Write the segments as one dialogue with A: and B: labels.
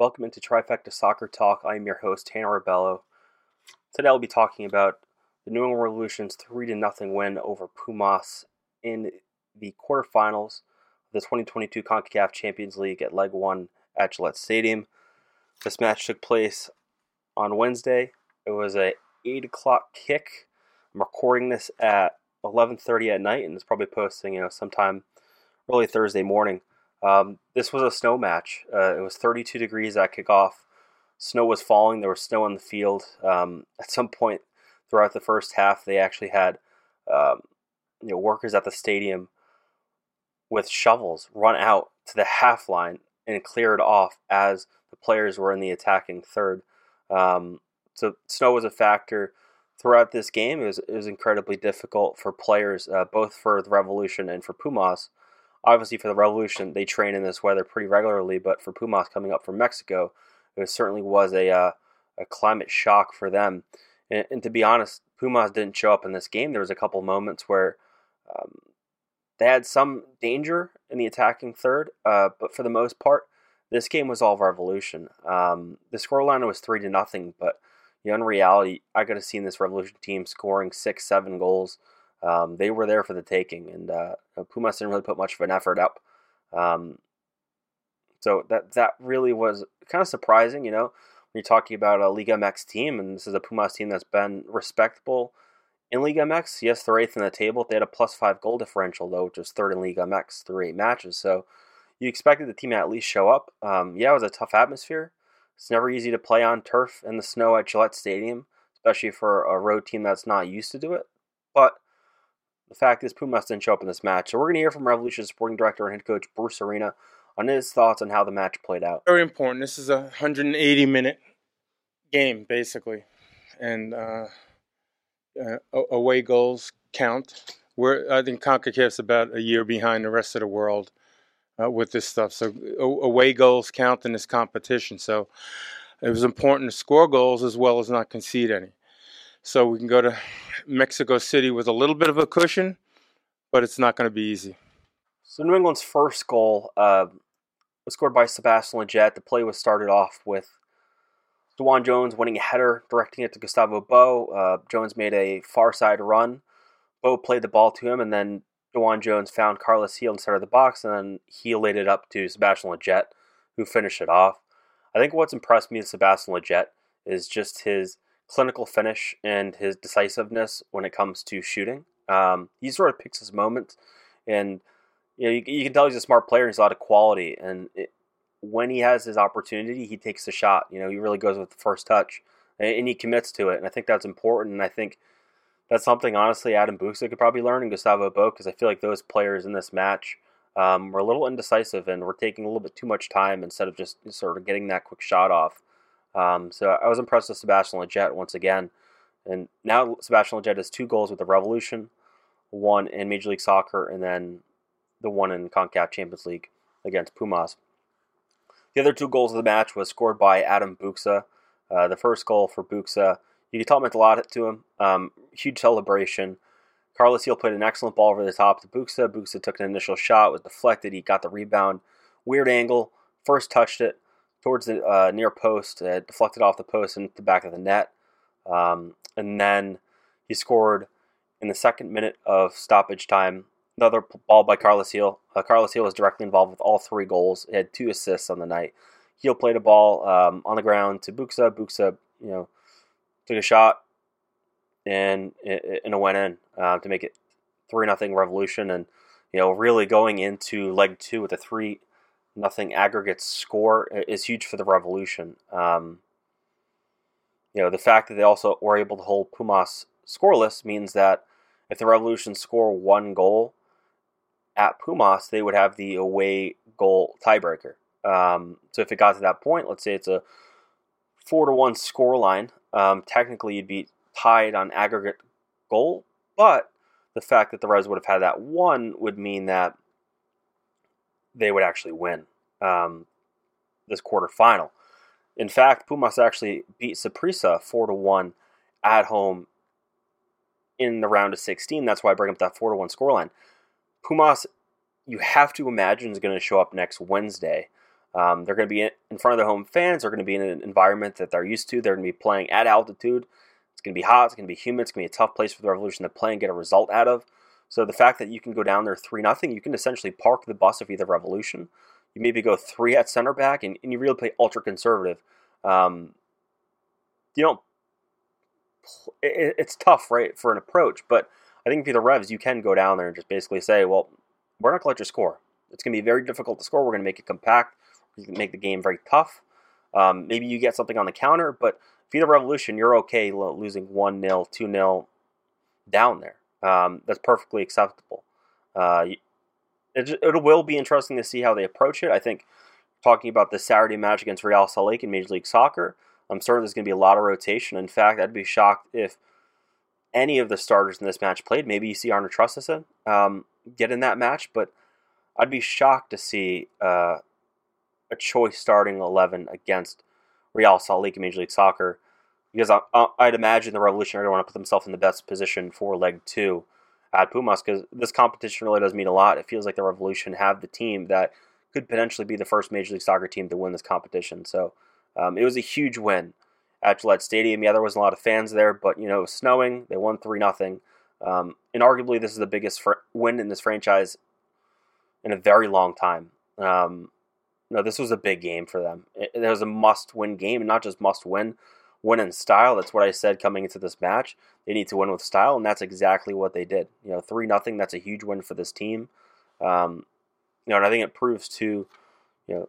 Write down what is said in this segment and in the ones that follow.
A: Welcome into Trifecta Soccer Talk. I am your host, Tanner Rebello. Today I'll be talking about the New England Revolution's 3 0 win over Pumas in the quarterfinals of the 2022 CONCACAF Champions League at Leg 1 at Gillette Stadium. This match took place on Wednesday. It was a 8 o'clock kick. I'm recording this at 11:30 at night, and it's probably posting, you know, sometime early Thursday morning. Um, this was a snow match. Uh, it was 32 degrees at kickoff. Snow was falling. There was snow on the field. Um, at some point throughout the first half, they actually had um, you know workers at the stadium with shovels run out to the half line and clear it off as the players were in the attacking third. Um, so snow was a factor throughout this game. It was, it was incredibly difficult for players, uh, both for the Revolution and for Pumas obviously for the Revolution, they train in this weather pretty regularly, but for Pumas coming up from Mexico, it certainly was a uh, a climate shock for them. And, and, to be honest, Pumas didn't show up in this game. There was a couple moments where um, they had some danger in the attacking third, uh, but for the most part, this game was all Revolution. Um, the scoreline was three to nothing, but you know, in reality, I could have seen this Revolution team scoring six, seven goals um, they were there for the taking, and uh, Pumas didn't really put much of an effort up. Um, so that that really was kind of surprising, you know, when you're talking about a Liga MX team, and this is a Pumas team that's been respectable in Liga MX. Yes, they're eighth in the table. They had a plus five goal differential though, which is third in Liga MX through eight matches. So you expected the team to at least show up. Um, yeah, it was a tough atmosphere. It's never easy to play on turf in the snow at Gillette Stadium, especially for a road team that's not used to do it. But the fact is, Pumas didn't show up in this match. So we're going to hear from Revolution sporting director and head coach Bruce Arena on his thoughts on how the match played out.
B: Very important. This is a 180 minute game, basically. And uh, uh, away goals count. We're, I think CONCACAF's about a year behind the rest of the world uh, with this stuff. So away goals count in this competition. So it was important to score goals as well as not concede any. So we can go to Mexico City with a little bit of a cushion, but it's not going to be easy.
A: So New England's first goal uh, was scored by Sebastian Lletget. The play was started off with DeJuan Jones winning a header, directing it to Gustavo Bou. Uh, Jones made a far side run. Bou played the ball to him, and then DeJuan Jones found Carlos Gil inside of the box, and then he laid it up to Sebastian Lletget, who finished it off. I think what's impressed me with Sebastian Lletget is just his – clinical finish and his decisiveness when it comes to shooting. Um, he sort of picks his moments, and you know you, you, can tell he's a smart player. He's a lot of quality, and it, when he has his opportunity, he takes the shot. You know, he really goes with the first touch, and, and he commits to it. And I think that's important. And I think that's something honestly Adam Buksa could probably learn and Gustavo Bou because I feel like those players in this match. Um, were a little indecisive and were taking a little bit too much time instead of just sort of getting that quick shot off. Um, so I was impressed with Sebastian Lletget once again. And now Sebastian Lletget has two goals with the Revolution, one in Major League Soccer, and then the one in CONCACAF Champions League against Pumas. The other two goals of the match was scored by Adam Buksa. Uh, the first goal for Buksa, you can tell it meant a lot to him. Um, huge celebration. Carlos Gil played an excellent ball over the top to Buksa. Buksa took an initial shot, was deflected. He got the rebound. Weird angle. First touched it towards the uh, near post, it deflected off the post and the back of the net. Um, and then he scored in the second minute of stoppage time. Another ball by Carlos Gil. Uh, Carlos Gil was directly involved with all three goals. He had two assists on the night. Gil played a ball um, on the ground to Buksa. Buksa, you know, took a shot and it, and it went in uh, to make it three nothing Revolution. And you know, really going into leg two with a three nothing aggregate score is huge for the Revolution. Um, you know, the fact that they also were able to hold Pumas scoreless means that if the Revolution score one goal at Pumas, they would have the away goal tiebreaker. Um, so if it got to that point, let's say it's a four to one score line, um, technically you'd be tied on aggregate goal, but the fact that the Reds would have had that one would mean that they would actually win um, this quarterfinal. In fact, Pumas actually beat Saprissa four to one at home in the round of 16. That's why I bring up that four to one scoreline. Pumas, you have to imagine is going to show up next Wednesday Um, they're going to be in front of their home fans. They're going to be in an environment that they're used to. They're going to be playing at altitude. It's going to be hot. It's going to be humid. It's going to be a tough place for the Revolution to play and get a result out of. So the fact that you can go down there three nothing, you can essentially park the bus you're the Revolution. You maybe go three at center back, and, and you really play ultra conservative. Um, you don't. It, it's tough, right, for an approach. But I think you're the Revs, you can go down there and just basically say, "Well, we're not going to let you score. It's going to be very difficult to score. We're going to make it compact. You can make the game very tough. Um, maybe you get something on the counter, but if you're the Revolution, you're okay losing 1 0, 2 0 down there. Um, that's perfectly acceptable. Uh, it, it will be interesting to see how they approach it. I think talking about the Saturday match against Real Salt Lake in Major League Soccer, I'm certain there's going to be a lot of rotation. In fact, I'd be shocked if any of the starters in this match played. Maybe you see Arne Traustason um, get in that match, but I'd be shocked to see uh, a choice starting 11 against Real Salt Lake in Major League Soccer because I, would imagine the Revolutionary want to put themselves in the best position for leg two at Pumas because this competition really does mean a lot. It feels like the Revolution have the team that could potentially be the first Major League Soccer team to win this competition. So um, it was a huge win at Gillette Stadium. Yeah, there wasn't a lot of fans there, but you know it was snowing. They won three nothing, um, and arguably this is the biggest fr- win in this franchise in a very long time. Um, no, this was a big game for them. It, it was a must-win game, and not just must-win, win in style. That's what I said coming into this match. They need to win with style, and that's exactly what they did. You know, three nothing. That's a huge win for this team. Um, you know, and I think it proves to you know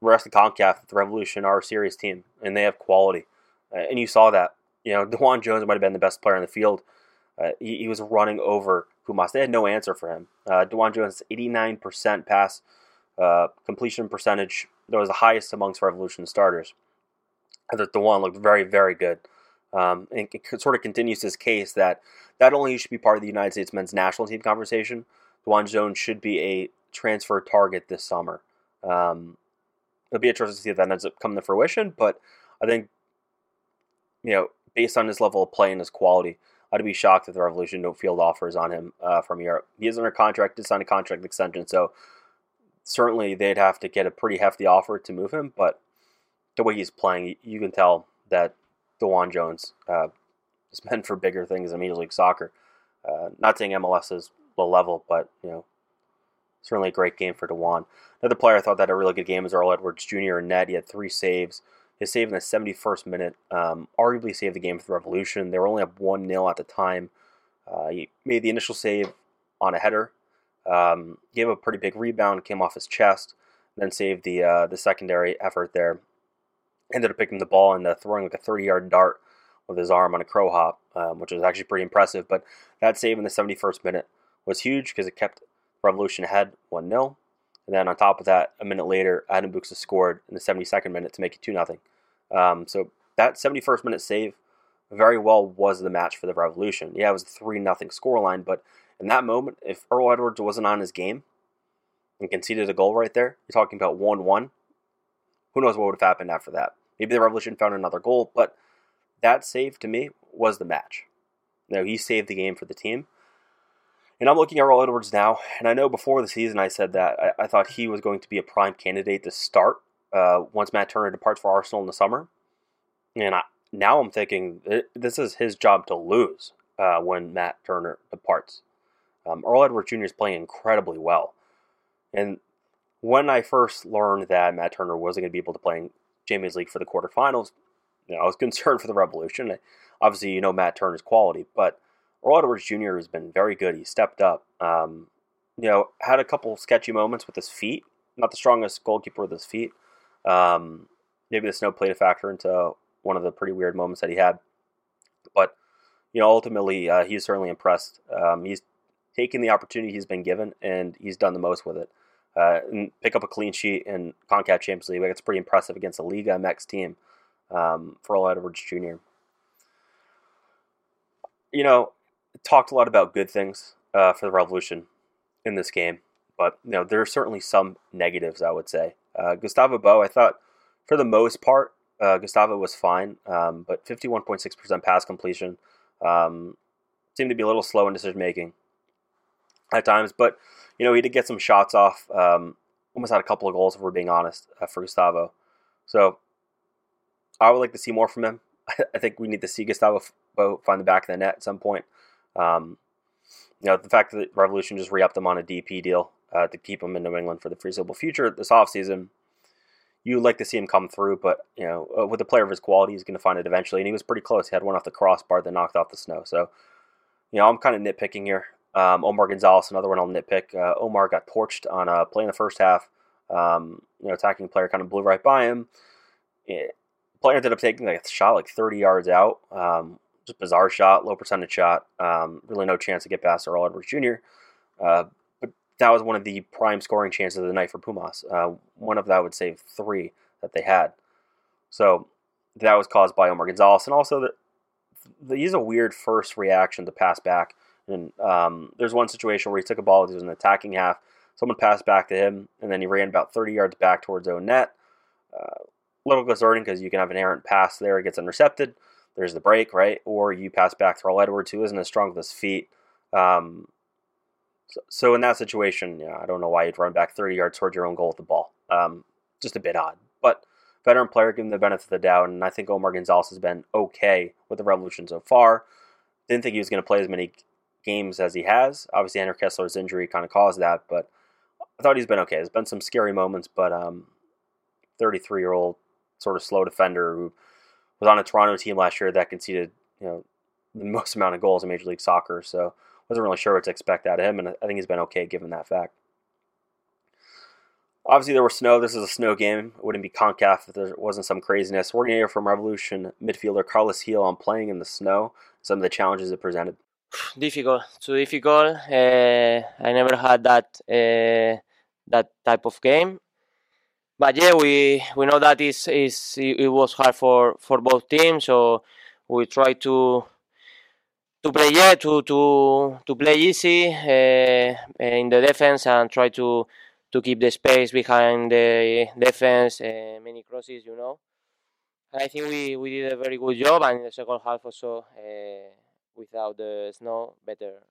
A: rest of Concacaf that the Revolution are a serious team, and they have quality. Uh, and you saw that. You know, DeJuan Jones might have been the best player in the field. Uh, he, he, was running over Pumas. They had no answer for him. Uh, DeJuan Jones, 89% pass uh, completion percentage. That was the highest amongst Revolution starters. I thought one looked very, very good. Um, and it sort of continues this case that not only should be part of the United States men's national team conversation, DeJuan Jones should be a transfer target this summer. Um, it'll be interesting to see if that ends up coming to fruition, but I think, you know, based on his level of play and his quality, I'd be shocked if the Revolution don't field offers on him uh, from Europe. He is under contract to sign a contract extension, so certainly they'd have to get a pretty hefty offer to move him. But the way he's playing, you can tell that DeJuan Jones uh, is meant for bigger things in Major League Soccer. Uh, not saying MLS is low level, but you know, certainly a great game for DeJuan. Another player I thought that a really good game was Earl Edwards Jr. in net. He had three saves. His save in the 71st minute um, arguably saved the game for the Revolution. They were only up 1 0 at the time. Uh, he made the initial save on a header, um, gave a pretty big rebound, came off his chest, then saved the uh, the secondary effort there. Ended up picking the ball and uh, throwing like a 30 yard dart with his arm on a crow hop, um, which was actually pretty impressive. But that save in the 71st minute was huge because it kept Revolution ahead 1 0. And then on top of that, a minute later, Adam Buksa scored in the 72nd minute to make it 2 0. Um, so that 71st minute save very well was the match for the Revolution. Yeah, it was a 3 0 scoreline, but in that moment, if Earl Edwards wasn't on his game and conceded a goal right there, you're talking about 1 1. Who knows what would have happened after that? Maybe the Revolution found another goal, but that save to me was the match. You know, he saved the game for the team. And I'm looking at Earl Edwards now, and I know before the season I said that I, I thought he was going to be a prime candidate to start uh, once Matt Turner departs for Arsenal in the summer. And I, now I'm thinking this is his job to lose uh, when Matt Turner departs. Um, Earl Edwards Jr. is playing incredibly well. And when I first learned that Matt Turner wasn't going to be able to play Champions League for the quarterfinals, you know, I was concerned for the Revolution. Obviously, you know Matt Turner's quality, but Earl Edwards Jr. has been very good. He stepped up. Um, you know, had a couple sketchy moments with his feet. Not the strongest goalkeeper with his feet. Um, maybe the snow played a factor into one of the pretty weird moments that he had. But you know, ultimately, uh, he's certainly impressed. Um, he's taken the opportunity he's been given, and he's done the most with it. Uh, pick up a clean sheet in Concacaf Champions League. It's pretty impressive against a Liga MX team um, for Earl Edwards Jr. You know, talked a lot about good things uh, for the Revolution in this game, but you know there are certainly some negatives. I would say uh, Gustavo Bou. I thought for the most part uh, Gustavo was fine, um, but 51.6% pass completion um, seemed to be a little slow in decision making at times. But you know he did get some shots off. Um, almost had a couple of goals, if we're being honest, uh, for Gustavo. So I would like to see more from him. I think we need to see Gustavo find the back of the net at some point. Um, you know, the fact that Revolution just re upped him on a DP deal uh, to keep him in New England for the foreseeable future this offseason, you would like to see him come through, but, you know, uh, with a player of his quality, he's going to find it eventually. And he was pretty close. He had one off the crossbar that knocked off the snow. So, you know, I'm kind of nitpicking here. Um, Omar Gonzalez, another one I'll nitpick. Uh, Omar got torched on a play in the first half. Um, you know, attacking player kind of blew right by him. It, player ended up taking like a shot like 30 yards out. Um, just bizarre shot, low percentage shot. Um, really no chance to get past Earl Edwards Jr. Uh, but that was one of the prime scoring chances of the night for Pumas. Uh, one of that would save three that they had. So that was caused by Omar Gonzalez, and also that he's a weird first reaction to pass back. And um, there's one situation where he took a ball, he was in the attacking half. Someone passed back to him, and then he ran about 30 yards back towards own net. Uh, little concerning because you can have an errant pass there, it gets intercepted. There's the break, right? Or you pass back to Earl Edwards, who isn't as strong with his feet. Um, so, so, in that situation, yeah, I don't know why you'd run back 30 yards towards your own goal with the ball. Um, just a bit odd. But veteran player, give him the benefit of the doubt, and I think Omar Gonzalez has been okay with the Revolution so far. Didn't think he was going to play as many games as he has. Obviously, Andrew Kessler's injury kind of caused that, but I thought he's been okay. There's been some scary moments, but um, 33 year old sort of slow defender who was on a Toronto team last year that conceded, you know, the most amount of goals in Major League Soccer. So wasn't really sure what to expect out of him, and I think he's been okay given that fact. Obviously, there was snow. This is a snow game. It wouldn't be CONCACAF if there wasn't some craziness. We're going to hear from Revolution midfielder Carlos Gil on playing in the snow, some of the challenges it presented.
C: Difficult, too difficult. Uh, I never had that uh, that type of game but yeah, we we know that is is it was hard for for both teams, so we try to to play yeah to to to play easy uh, in the defense and try to to keep the space behind the defense. Uh, many crosses, you know. I think we, we did a very good job, and in the second half also, uh, without the snow, better.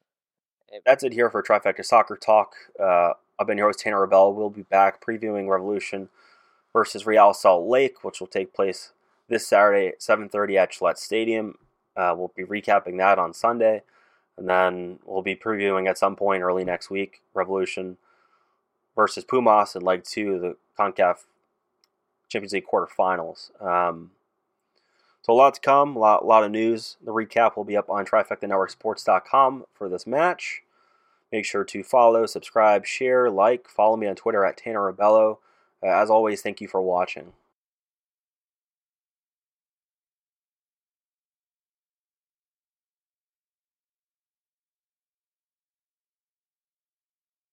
A: That's it here for Trifecta Soccer Talk. Uh, I've been your host, Tanner Rebello. We'll be back previewing Revolution versus Real Salt Lake, which will take place this Saturday at 7:30 at Gillette Stadium. Uh, we'll be recapping that on Sunday, and then we'll be previewing at some point early next week Revolution versus Pumas in Leg Two, of the Concacaf Champions League quarterfinals. Um, so a lot to come, a lot, lot of news. The recap will be up on TrifectaNetworkSports.com for this match. Make sure to follow, subscribe, share, like, follow me on Twitter at Tanner Rebello. Uh, as always, thank you for watching.